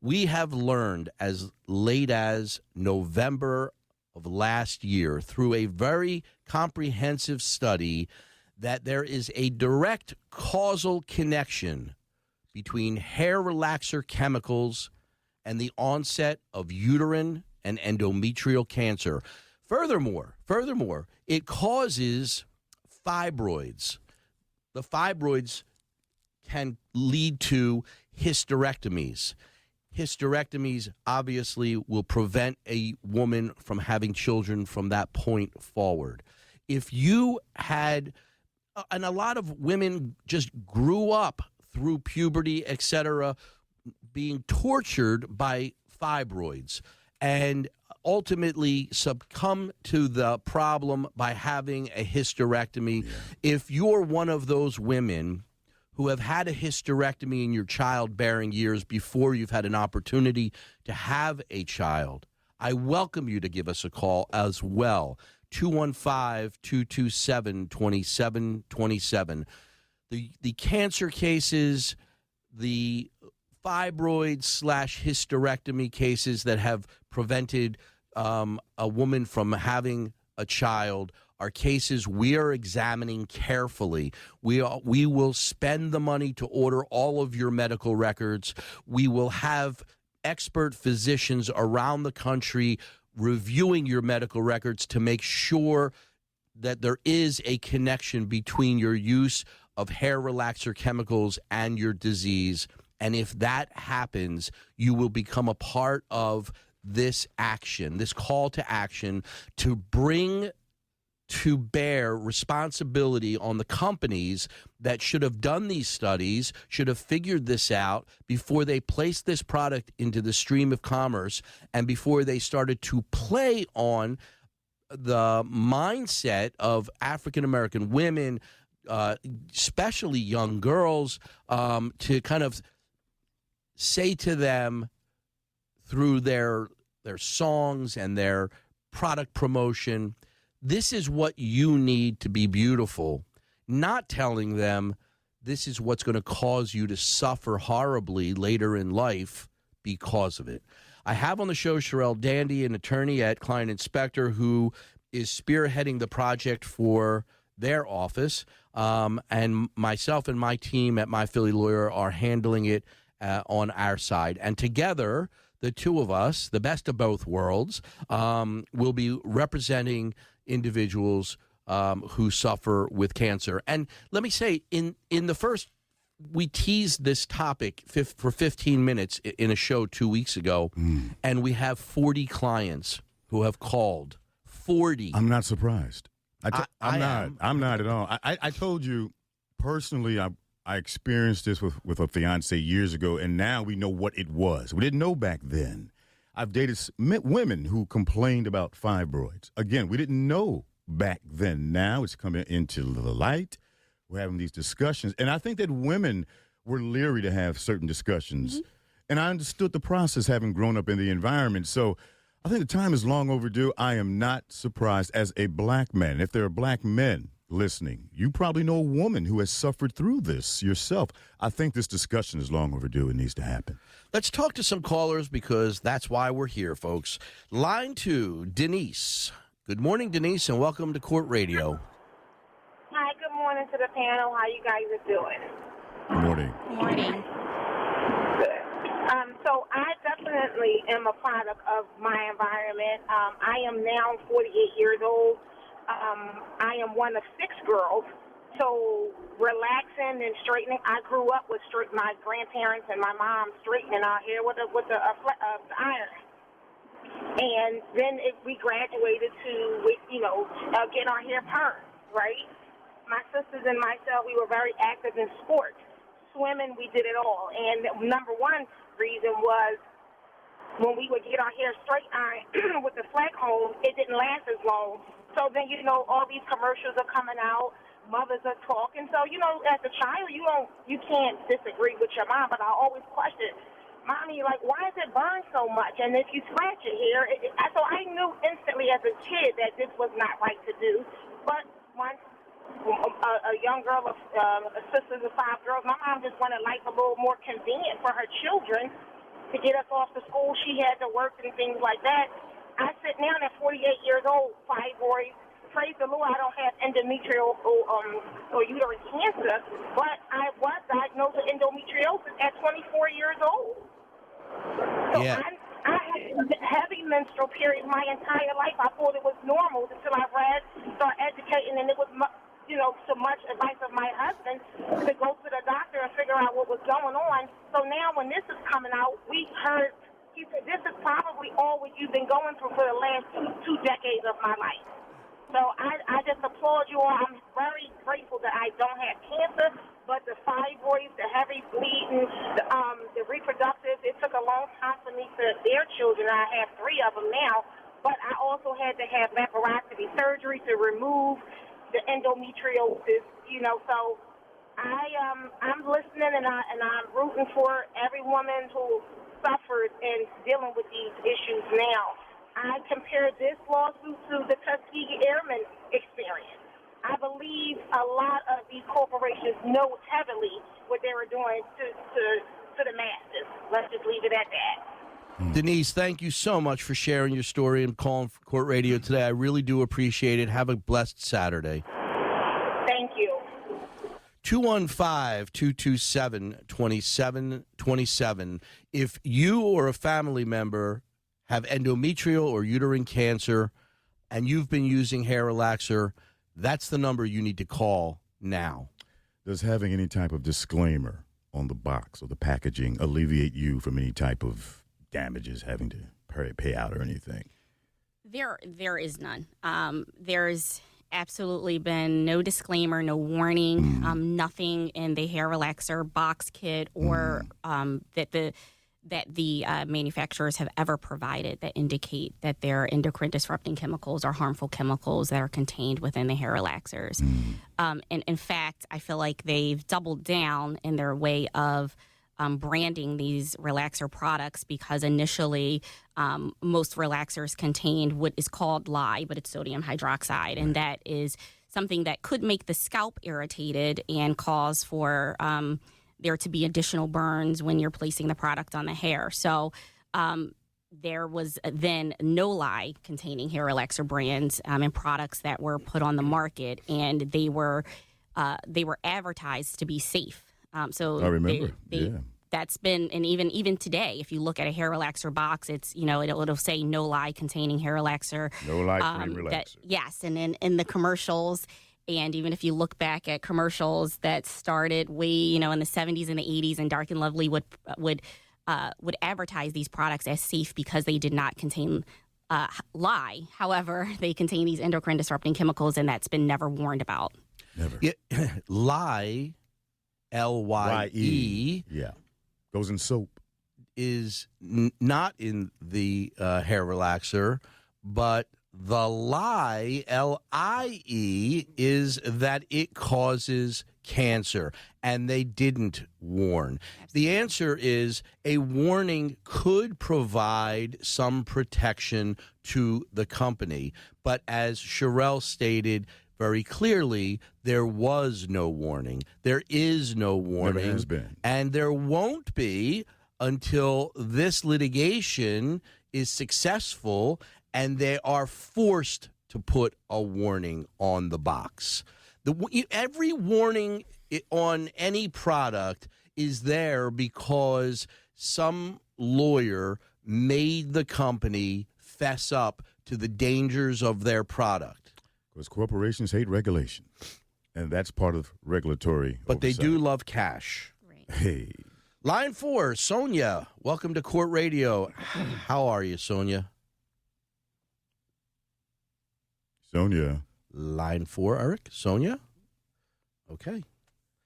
We have learned as late as November of last year through a very comprehensive study that there is a direct causal connection between hair relaxer chemicals and the onset of uterine and endometrial cancer. Furthermore, furthermore, it causes fibroids. The fibroids can lead to hysterectomies. Hysterectomies obviously will prevent a woman from having children from that point forward. If you had, Uh, and a lot of women just grew up through puberty, etc., being tortured by fibroids and ultimately succumb to the problem by having a hysterectomy. If you're one of those women who have had a hysterectomy in your childbearing years before you've had an opportunity to have a child, I welcome you to give us a call as well. 215 227 2727. The the cancer cases, the fibroid slash hysterectomy cases that have prevented um, a woman from having a child are cases we are examining carefully. We are, we will spend the money to order all of your medical records. We will have expert physicians around the country reviewing your medical records to make sure that there is a connection between your use of hair relaxer chemicals and your disease. And if that happens, you will become a part of this action, this call to action to bring to bear responsibility on the companies that should have done these studies, should have figured this out before they placed this product into the stream of commerce and before they started to play on the mindset of African American women, uh, especially young girls, um, to kind of say to them through their their songs and their product promotion, this is what you need to be beautiful, not telling them this is what's going to cause you to suffer horribly later in life because of it. I have on the show Sharell Dandy, an attorney at Kline & Specter, who is spearheading the project for their office. Um, and myself and my team at My Philly Lawyer are handling it uh, on our side. And together, the two of us, the best of both worlds, um, will be representing individuals um, who suffer with cancer. And let me say, in in the first, we teased this topic fif- for 15 minutes in a show two weeks ago, and we have 40 clients who have called. 40. I'm not surprised. I t- I- I'm I not. am. I'm not at all. I, I, I told you personally. I I experienced this with with a fiance years ago, and now we know what it was. We didn't know back then. I've dated women who complained about fibroids. Again, we didn't know back then. Now it's coming into the light. We're having these discussions, and I think that women were leery to have certain discussions. Mm-hmm. And I understood the process having grown up in the environment. So I think the time is long overdue. I am not surprised as a black man. If there are black men listening, you probably know a woman who has suffered through this yourself. I think this discussion is long overdue. It needs to happen. Let's talk to some callers because that's why we're here, folks. Line two, Denise. Good morning, Denise, and welcome to Court Radio. Hi, good morning to the panel. How you guys are doing? Good morning. Good Morning. Good. Um, so I definitely am a product of my environment. Um, I am now 48 years old. Um, I am one of six girls. So relaxing and straightening. I grew up with straight my grandparents and my mom straightening our hair with a with a, a, iron. And then we graduated to, you know, uh, getting our hair permed, right? My sisters and myself, we were very active in sports. Swimming, we did it all. And number one reason was when we would get our hair straight ironed with the flat comb, it didn't last as long. So then, you know, all these commercials are coming out. Mothers are talking. So, you know, as a child, you don't, you can't disagree with your mom. But I always question, mommy, like, why is it burn so much? And if you scratch your hair, it, it, so I knew instantly as a kid that this was not right to do. But once a, a young girl of um, a sisters of five girls. My mom just wanted life a little more convenient for her children to get us off to school. She had to work and things like that. I sit down at 48 years old, fibroids. Praise the Lord, I don't have endometrial or, um, or uterine cancer, but I was diagnosed with endometriosis at 24 years old. So Yeah. I, I had heavy menstrual periods my entire life. I thought it was normal until I read, started educating, and it was, mu- you know, so much advice of my husband to go to the doctor and figure out what was going on. So now when this is coming out, we heard, he said, this is probably all what you've been going through for the last two, two decades of my life. So I, I just applaud you all. I'm very grateful that I don't have cancer, but the fibroids, the heavy bleeding, the, um, the reproductive, it took a long time for me to bear children. I have three of them now, but I also had to have laparoscopy surgery to remove the endometriosis, you know, so I um I'm listening and I and I'm rooting for every woman who suffers and dealing with these issues now. I compare this lawsuit to the Tuskegee Airmen experience. I believe a lot of these corporations know heavily what they were doing to to to the masses. Let's just leave it at that. Denise, thank you so much for sharing your story and calling for Court Radio today. I really do appreciate it. Have a blessed Saturday. Thank 215 227 2727. If you or a family member have endometrial or uterine cancer and you've been using hair relaxer, that's the number you need to call now. Does having any type of disclaimer on the box or the packaging alleviate you from any type of damages having to pay, pay out or anything? There, there is none. Um, there's absolutely been no disclaimer, no warning, um, nothing in the hair relaxer box kit or um, that the that the uh, manufacturers have ever provided that indicate that there are endocrine disrupting chemicals or harmful chemicals that are contained within the hair relaxers. Um, and in fact, I feel like they've doubled down in their way of um, branding these relaxer products because initially um, most relaxers contained what is called lye, but it's sodium hydroxide, and that is something that could make the scalp irritated and cause for um, there to be additional burns when you're placing the product on the hair. So um, there was then no lye containing hair relaxer brands um, and products that were put on the market, and they were uh, they were advertised to be safe. Um, so I remember, They, they, yeah. That's been and even even today, if you look at a hair relaxer box, it's you know it'll, it'll say no lye containing hair relaxer. No lye free Um, relaxer. that- yes, and then in the commercials, and even if you look back at commercials that started way you know in the 70s and the 80s, and Dark and Lovely would would uh, would advertise these products as safe because they did not contain uh, lye. However, they contain these endocrine disrupting chemicals, and that's been never warned about. Never. Yeah, lye, L Y E, Yeah. Goes in soap. is n- not in the uh, hair relaxer, but the lie, L I E, is that it causes cancer, and they didn't warn. The answer is a warning could provide some protection to the company, but as Sharell stated, very clearly, there was no warning. There is no warning. has been. And there won't be until this litigation is successful and they are forced to put a warning on the box. The, every warning on any product is there because some lawyer made the company fess up to the dangers of their product. Because corporations hate regulation. And that's part of regulatory. But they do love cash. Hey. Line four, Sonia. Welcome to Court Radio. How are you, Sonia? Sonia. Line four, Eric. Sonia. Okay,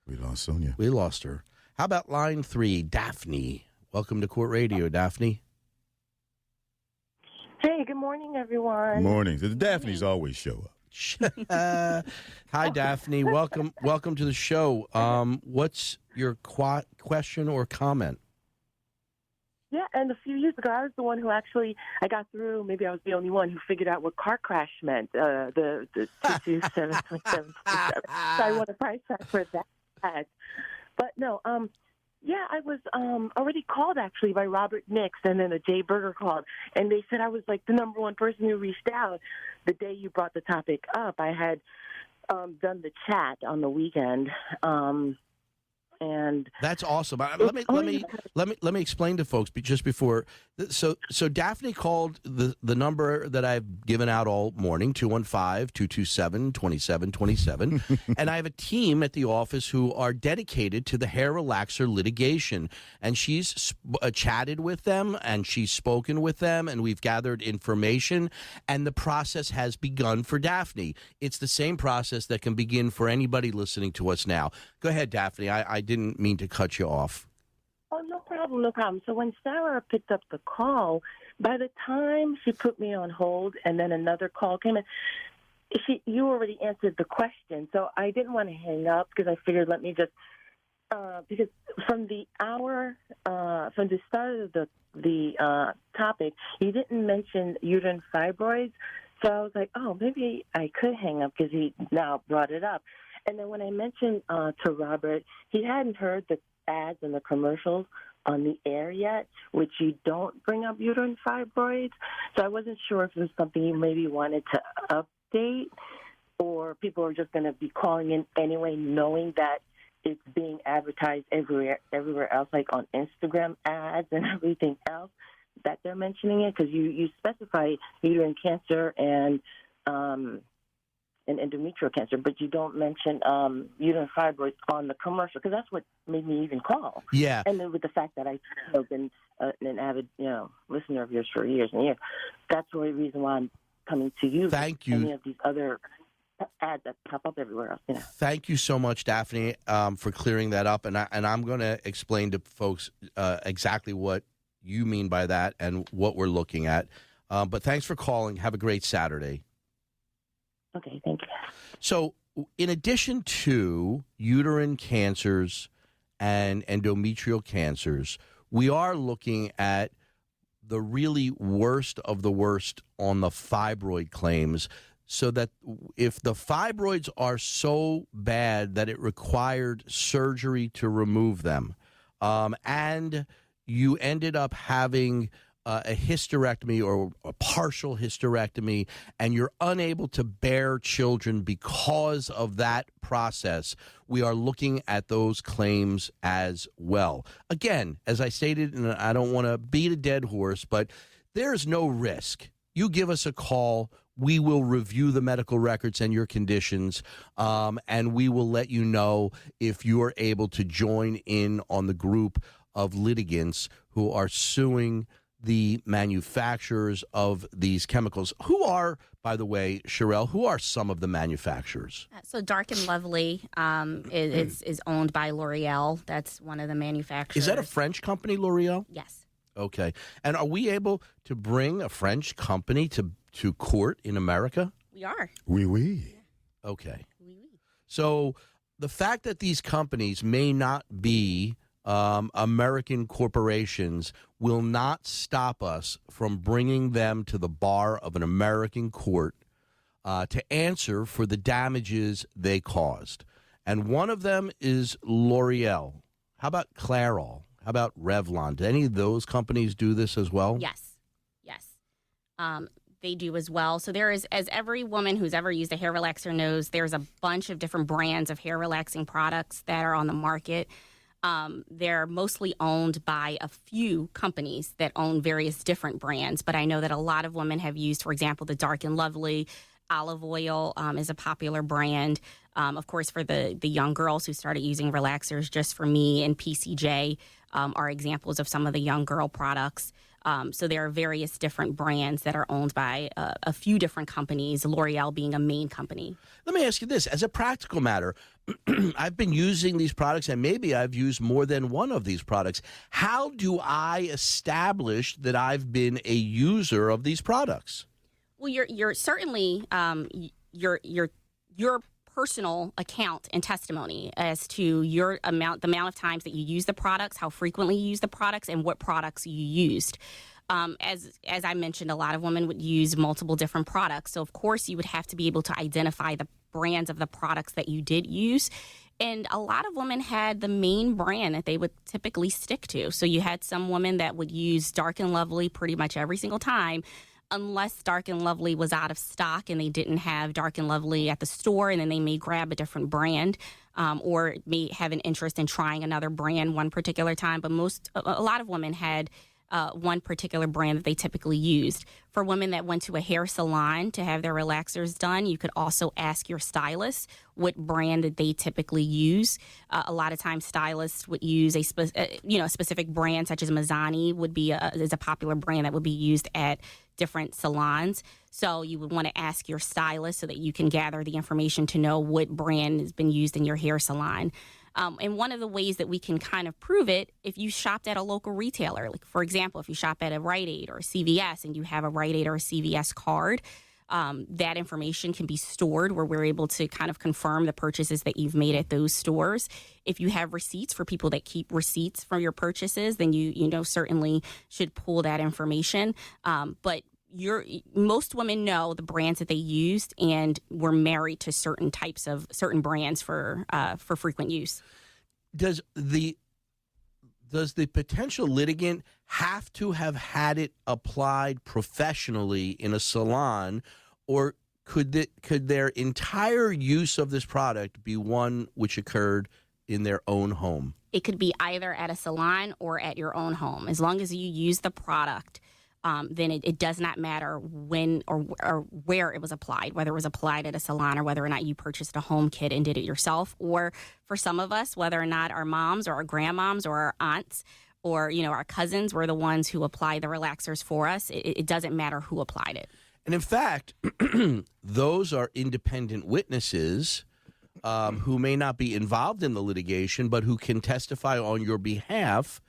We lost Sonia. we lost her. How about line three, Daphne? Welcome to Court Radio, Daphne. Hey, good morning, everyone. Mornings. The Daphnes always show up. Uh, hi, Daphne. Welcome, welcome to the show. Um, what's your qu- question or comment? Yeah, and a few years ago, I was the one who actually I got through. Maybe I was the only one who figured out what car crash meant. Uh, the the two two seven point seven. So I won a prize tag for that. But no, um, yeah, I was um already called actually by Robert Nix, and then a Jay Berger called, and they said I was like the number one person who reached out the day you brought the topic up. I had um done the chat on the weekend. Um, and That's awesome. I, let me let me let me let me explain to folks just before. So so Daphne called the the number that I've given out all morning 215-227-2727 and I have a team at the office who are dedicated to the hair relaxer litigation and she's sp- uh, chatted with them and she's spoken with them and we've gathered information and the process has begun for Daphne. It's the same process that can begin for anybody listening to us now. Go ahead, Daphne. I, I didn't mean to cut you off. Oh, no problem, no problem. So when Sarah picked up the call, by the time she put me on hold and then another call came in, she you already answered the question. So I didn't want to hang up because I figured let me just uh, because from the hour uh, from the start of the the uh, topic, you didn't mention uterine fibroids. So I was like, oh, maybe I could hang up because he now brought it up. And then when I mentioned uh, to Robert, he hadn't heard the ads and the commercials on the air yet, which you don't bring up uterine fibroids. So I wasn't sure if it was something you maybe wanted to update or people are just going to be calling in anyway, knowing that it's being advertised everywhere, everywhere else, like on Instagram ads and everything else that they're mentioning it because you, you specify uterine cancer and um, and endometrial cancer, but you don't mention um, uterine fibroids on the commercial because that's what made me even call. Yeah. And then with the fact that I've you know, been uh, an avid, you know, listener of yours for years and years, that's the only reason why I'm coming to you. Thank you. Any of these other ads that pop up everywhere else. You know. Thank you so much, Daphne, um, for clearing that up, and I, and I'm going to explain to folks uh, exactly what you mean by that and what we're looking at. Um, but thanks for calling. Have a great Saturday. Okay, thank you. So, in addition to uterine cancers and endometrial cancers, we are looking at the really worst of the worst on the fibroid claims. So that if the fibroids are so bad that it required surgery to remove them, um, and you ended up having uh, a hysterectomy or a partial hysterectomy and you're unable to bear children because of that process, we are looking at those claims as well. Again, as I stated, and I don't want to beat a dead horse, but there's no risk. You give us a call. We will review the medical records and your conditions, um, and we will let you know if you're able to join in on the group of litigants who are suing the manufacturers of these chemicals. Who are, by the way, Sharell, who are some of the manufacturers? Uh, So Dark and Lovely um, is, is is owned by L'Oreal. That's one of the manufacturers. Is that a French company, L'Oreal? Yes. Okay. And are we able to bring a French company to, to court in America? We are. Oui, oui. Okay. So the fact that these companies may not be um, American corporations will not stop us from bringing them to the bar of an American court uh, to answer for the damages they caused. And one of them is L'Oreal. How about Clairol? How about Revlon? Do any of those companies do this as well? Yes. Yes. Um, they do as well. So there is, as every woman who's ever used a hair relaxer knows, there's a bunch of different brands of hair relaxing products that are on the market. Um, they're mostly owned by a few companies that own various different brands, but I know that a lot of women have used, for example, the Dark and Lovely. Olive oil um, is a popular brand. Um, of course, for the the young girls who started using relaxers, just for me and PCJ um, are examples of some of the young girl products. Um, so there are various different brands that are owned by uh, a few different companies, L'Oreal being a main company. Let me ask you this as a practical matter, I've been using these products and maybe I've used more than one of these products. How do I establish that I've been a user of these products? Well, you're you're certainly um, y- your your your personal account and testimony as to your amount, the amount of times that you use the products, how frequently you use the products, and what products you used. Um, as as I mentioned, a lot of women would use multiple different products, so of course you would have to be able to identify the brands of the products that you did use. And a lot of women had the main brand that they would typically stick to. So you had some women that would use Dark and Lovely pretty much every single time, unless Dark and Lovely was out of stock and they didn't have Dark and Lovely at the store, and then they may grab a different brand um, or may have an interest in trying another brand one particular time. But most, a, lot of women had uh, one particular brand that they typically used. For women that went to a hair salon to have their relaxers done, you could also ask your stylist what brand that they typically use. Uh, a lot of times, stylists would use a spe- uh, you know a specific brand, such as Mizani would be a, is a popular brand that would be used at different salons. So you would want to ask your stylist so that you can gather the information to know what brand has been used in your hair salon. Um, and one of the ways that we can kind of prove it, if you shopped at a local retailer, like for example, if you shop at a Rite Aid or a CVS and you have a Rite Aid or a CVS card, um, that information can be stored where we're able to kind of confirm the purchases that you've made at those stores. If you have receipts for people that keep receipts for your purchases, then you you know certainly should pull that information. Um, but you're most women know the brands that they used and were married to certain types of certain brands for uh, for frequent use. Does the does the potential litigant have to have had it applied professionally in a salon, or could the, could their entire use of this product be one which occurred in their own home? It could be either at a salon or at your own home, as long as you use the product. Um, then it, it does not matter when or, or where it was applied, whether it was applied at a salon or whether or not you purchased a home kit and did it yourself, or for some of us, whether or not our moms or our grandmoms or our aunts or you know our cousins were the ones who applied the relaxers for us. It, it doesn't matter who applied it. And in fact, those are independent witnesses um, who may not be involved in the litigation, but who can testify on your behalf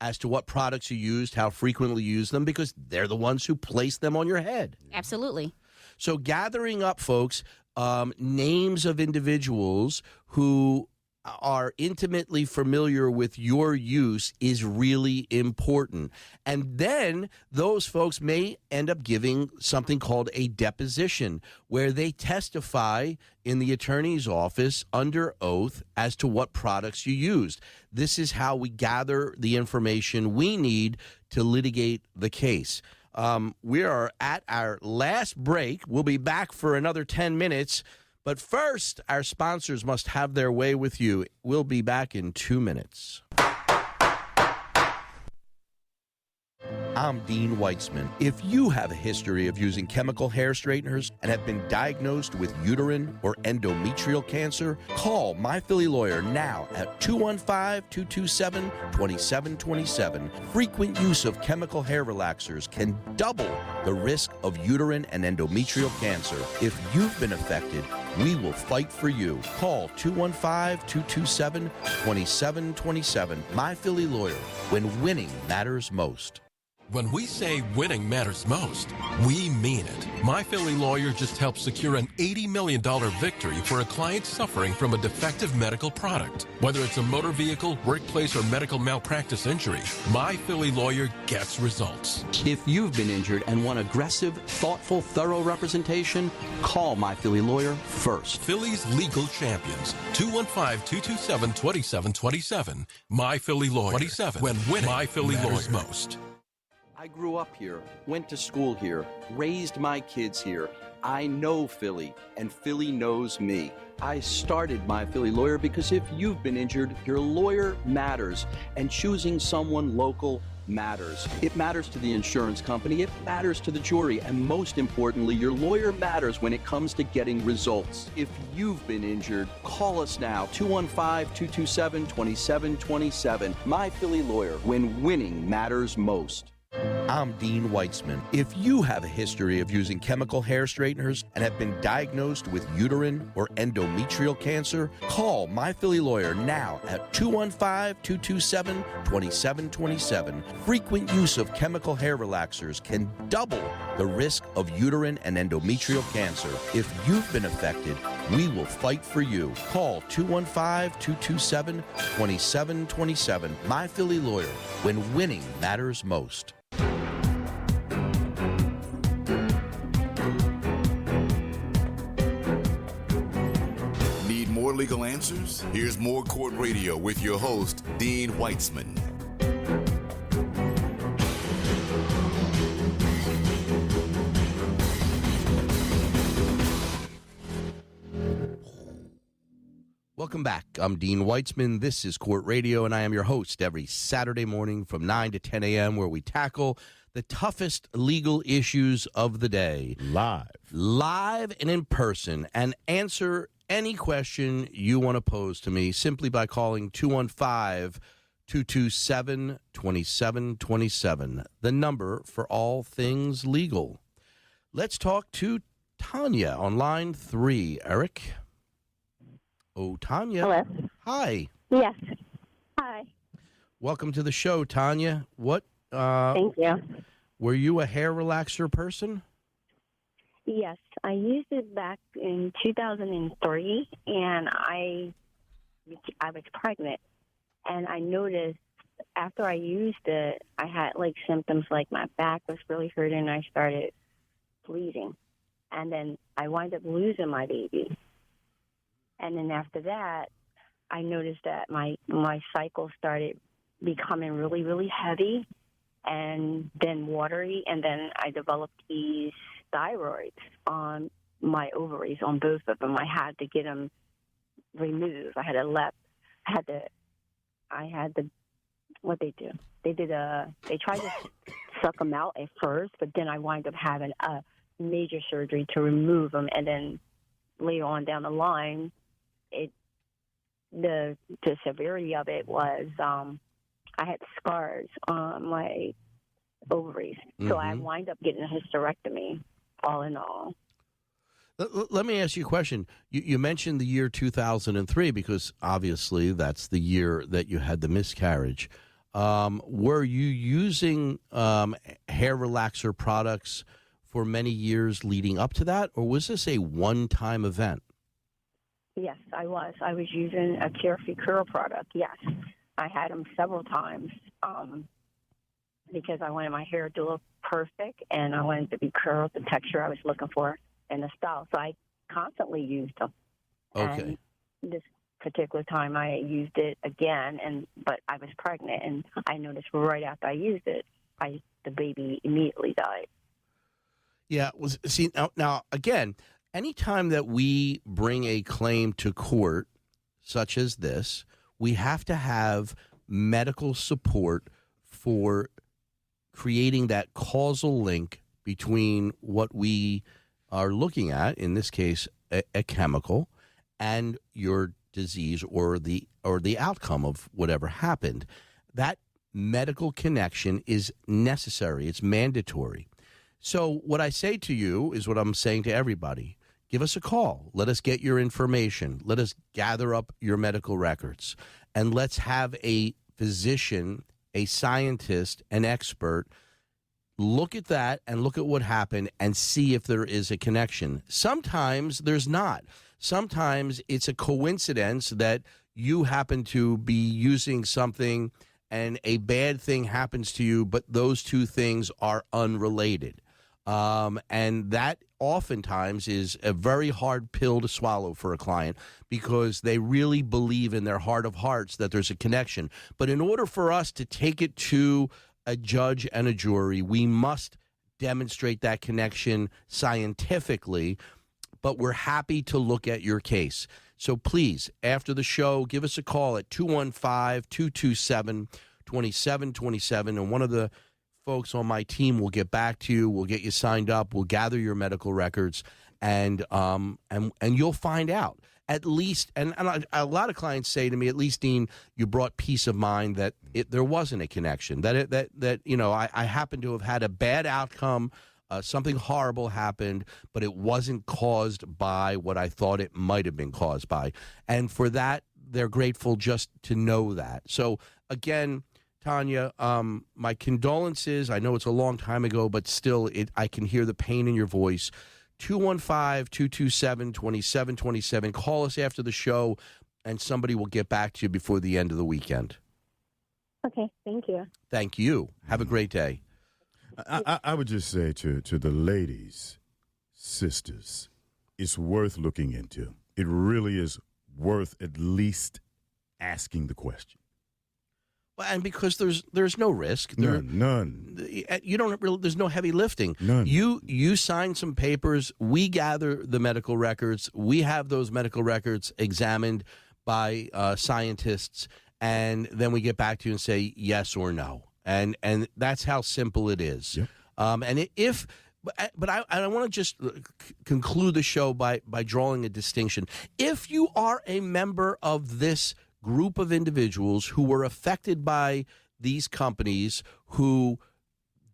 as to what products you used, how frequently you use them, because they're the ones who place them on your head. Absolutely. So, gathering up, folks, um, names of individuals who are intimately familiar with your use is really important. And then those folks may end up giving something called a deposition, where they testify in the attorney's office under oath as to what products you used. This is how we gather the information we need to litigate the case. Um, we are at our last break. We'll be back for another 10 minutes. But first, our sponsors must have their way with you. We'll be back in two minutes. I'm Dean Weitzman. If you have a history of using chemical hair straighteners and have been diagnosed with uterine or endometrial cancer, call My Philly Lawyer now at 215 227 2727. Frequent use of chemical hair relaxers can double the risk of uterine and endometrial cancer. If you've been affected, we will fight for you. Call 215 227 2727. My Philly Lawyer, when winning matters most. When we say winning matters most, we mean it. My Philly lawyer just helped secure an $80 million victory for a client suffering from a defective medical product. Whether it's a motor vehicle, workplace, or medical malpractice injury, My Philly lawyer gets results. If you've been injured and want aggressive, thoughtful, thorough representation, call My Philly Lawyer first. Philly's legal champions. 215-227-2727. My Philly Lawyer. 27. When winning My Philly matters Lawyer. most. I grew up here, went to school here, raised my kids here. I know Philly, and Philly knows me. I started my Philly lawyer because if you've been injured, your lawyer matters, and choosing someone local matters. It matters to the insurance company, it matters to the jury, and most importantly, your lawyer matters when it comes to getting results. If you've been injured, call us now 215 227 2727. My Philly lawyer, when winning matters most. I'm Dean Weitzman. If you have a history of using chemical hair straighteners and have been diagnosed with uterine or endometrial cancer, call My Philly Lawyer now at 215 227 2727. Frequent use of chemical hair relaxers can double the risk of uterine and endometrial cancer. If you've been affected, we will fight for you. Call 215 227 2727. My Philly Lawyer, when winning matters most. Legal answers? Here's more Court Radio with your host, Dean Weitzman. Welcome back. I'm Dean Weitzman. This is Court Radio, and I am your host every Saturday morning from 9 to 10 a.m., where we tackle the toughest legal issues of the day. Live. Live and in person, and answer any question you want to pose to me simply by calling 215 227 2727, the number for all things legal. Let's talk to Tanya on line three. Eric? Oh, Tanya. Hello. Hi. Yes. Hi. Welcome to the show, Tanya. What? Uh, Thank you. Were you a hair relaxer person? Yes, I used it back in 2003, and I I was pregnant, and I noticed after I used it, I had like symptoms like my back was really hurting, and I started bleeding, and then I wind up losing my baby, and then after that, I noticed that my my cycle started becoming really really heavy and then watery, and then I developed these thyroids on my ovaries, on both of them. I had to get them removed. I had to let, I had to, I had to, what they do? They did a, they tried to suck them out at first, but then I wind up having a major surgery to remove them, and then later on down the line, it, the the severity of it was um I had scars on my ovaries. So I Mhm. wind up getting a hysterectomy. All in all. Let, me ask you a question. You, you mentioned the year 2003 because obviously that's the year that you had the miscarriage. Um, were you using um, hair relaxer products for many years leading up to that, or was this a one time event? Yes, I was. I was using a Carefree Curl product. Yes, I had them several times um, because I wanted my hair to look perfect and I wanted to be curled, the texture I was looking for, and the style. So I constantly used them. Okay. And this particular time, I used it again, and but I was pregnant, and I noticed right after I used it, I the baby immediately died. Yeah. Was see now, now again, anytime that we bring a claim to court, such as this, we have to have medical support for creating that causal link between what we are looking at, in this case, a, a chemical, and your disease or the or the outcome of whatever happened. That medical connection is necessary. It's mandatory. So what I say to you is what I'm saying to everybody. Give us a call. Let us get your information. Let us gather up your medical records and let's have a physician, a scientist, an expert look at that and look at what happened and see if there is a connection. Sometimes there's not. Sometimes it's a coincidence that you happen to be using something and a bad thing happens to you, but those two things are unrelated. Um, and that oftentimes is a very hard pill to swallow for a client because they really believe in their heart of hearts that there's a connection. But in order for us to take it to a judge and a jury, we must demonstrate that connection scientifically. But we're happy to look at your case. So please, after the show, give us a call at 215 227 2727. And one of the folks on my team will get back to you. We'll get you signed up. We'll gather your medical records, and um, and and you'll find out at least. And, and a lot of clients say to me, at least Dean, you brought peace of mind that it, there wasn't a connection. That it, that that you know, I, I happen to have had a bad outcome. Uh, something horrible happened, but it wasn't caused by what I thought it might have been caused by. And for that, they're grateful just to know that. So, again, Tanya, um, my condolences. I know it's a long time ago, but still, it, I can hear the pain in your voice. 215 227 2727. Call us after the show, and somebody will get back to you before the end of the weekend. Okay, thank you. Thank you. Have a great day. I, I, I would just say to, to the ladies, sisters, it's worth looking into. It really is worth at least asking the question. Well, and because there's there's no risk. There, None, none. You don't really. There's no heavy lifting. None. You you sign some papers. We gather the medical records. We have those medical records examined by uh, scientists, and then we get back to you and say yes or no. And and that's how simple it is. Yep. Um, and if but I, I want to just uh, conclude the show by by drawing a distinction. If you are a member of this group of individuals who were affected by these companies who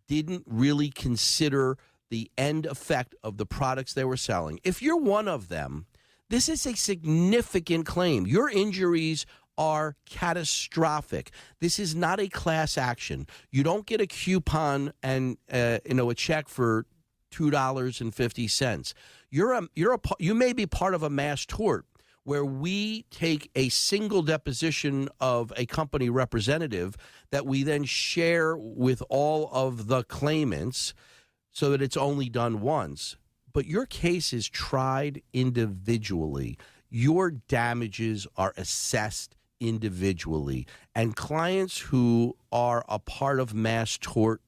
didn't really consider the end effect of the products they were selling. If you're one of them, this is a significant claim. Your injuries are catastrophic. This is not a class action. You don't get a coupon and uh, you know a check for two dollars and fifty cents. You're a you're a you may be part of a mass tort where we take a single deposition of a company representative that we then share with all of the claimants so that it's only done once. But your case is tried individually. Your damages are assessed individually. And clients who are a part of mass tort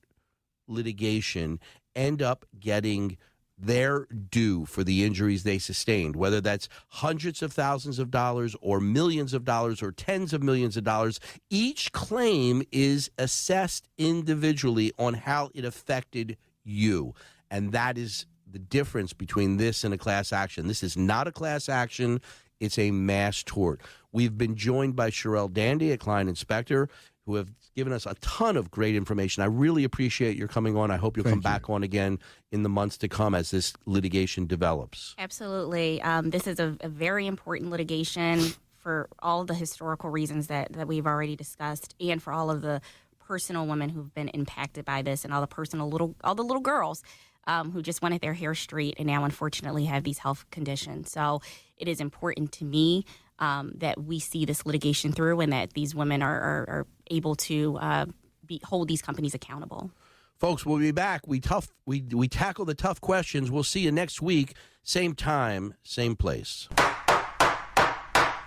litigation end up getting their due for the injuries they sustained, whether that's hundreds of thousands of dollars or millions of dollars or tens of millions of dollars. Each claim is assessed individually on how it affected you. And that is the difference between this and a class action. This is not a class action, it's a mass tort. We've been joined by Sharell Dandy, a Kline & Specter who have given us a ton of great information. I really appreciate your coming on. I hope you'll come back on again in the months to come as this litigation develops. Absolutely. Um, this is a, a very important litigation for all the historical reasons that, that we've already discussed and for all of the personal women who've been impacted by this and all the personal little all the little girls um, who just wanted their hair straight and now unfortunately have these health conditions. So it is important to me um, that we see this litigation through and that these women are, are, are able to uh, be, hold these companies accountable. Folks, we'll be back. We tough we we tackle the tough questions. We'll see you next week, same time, same place.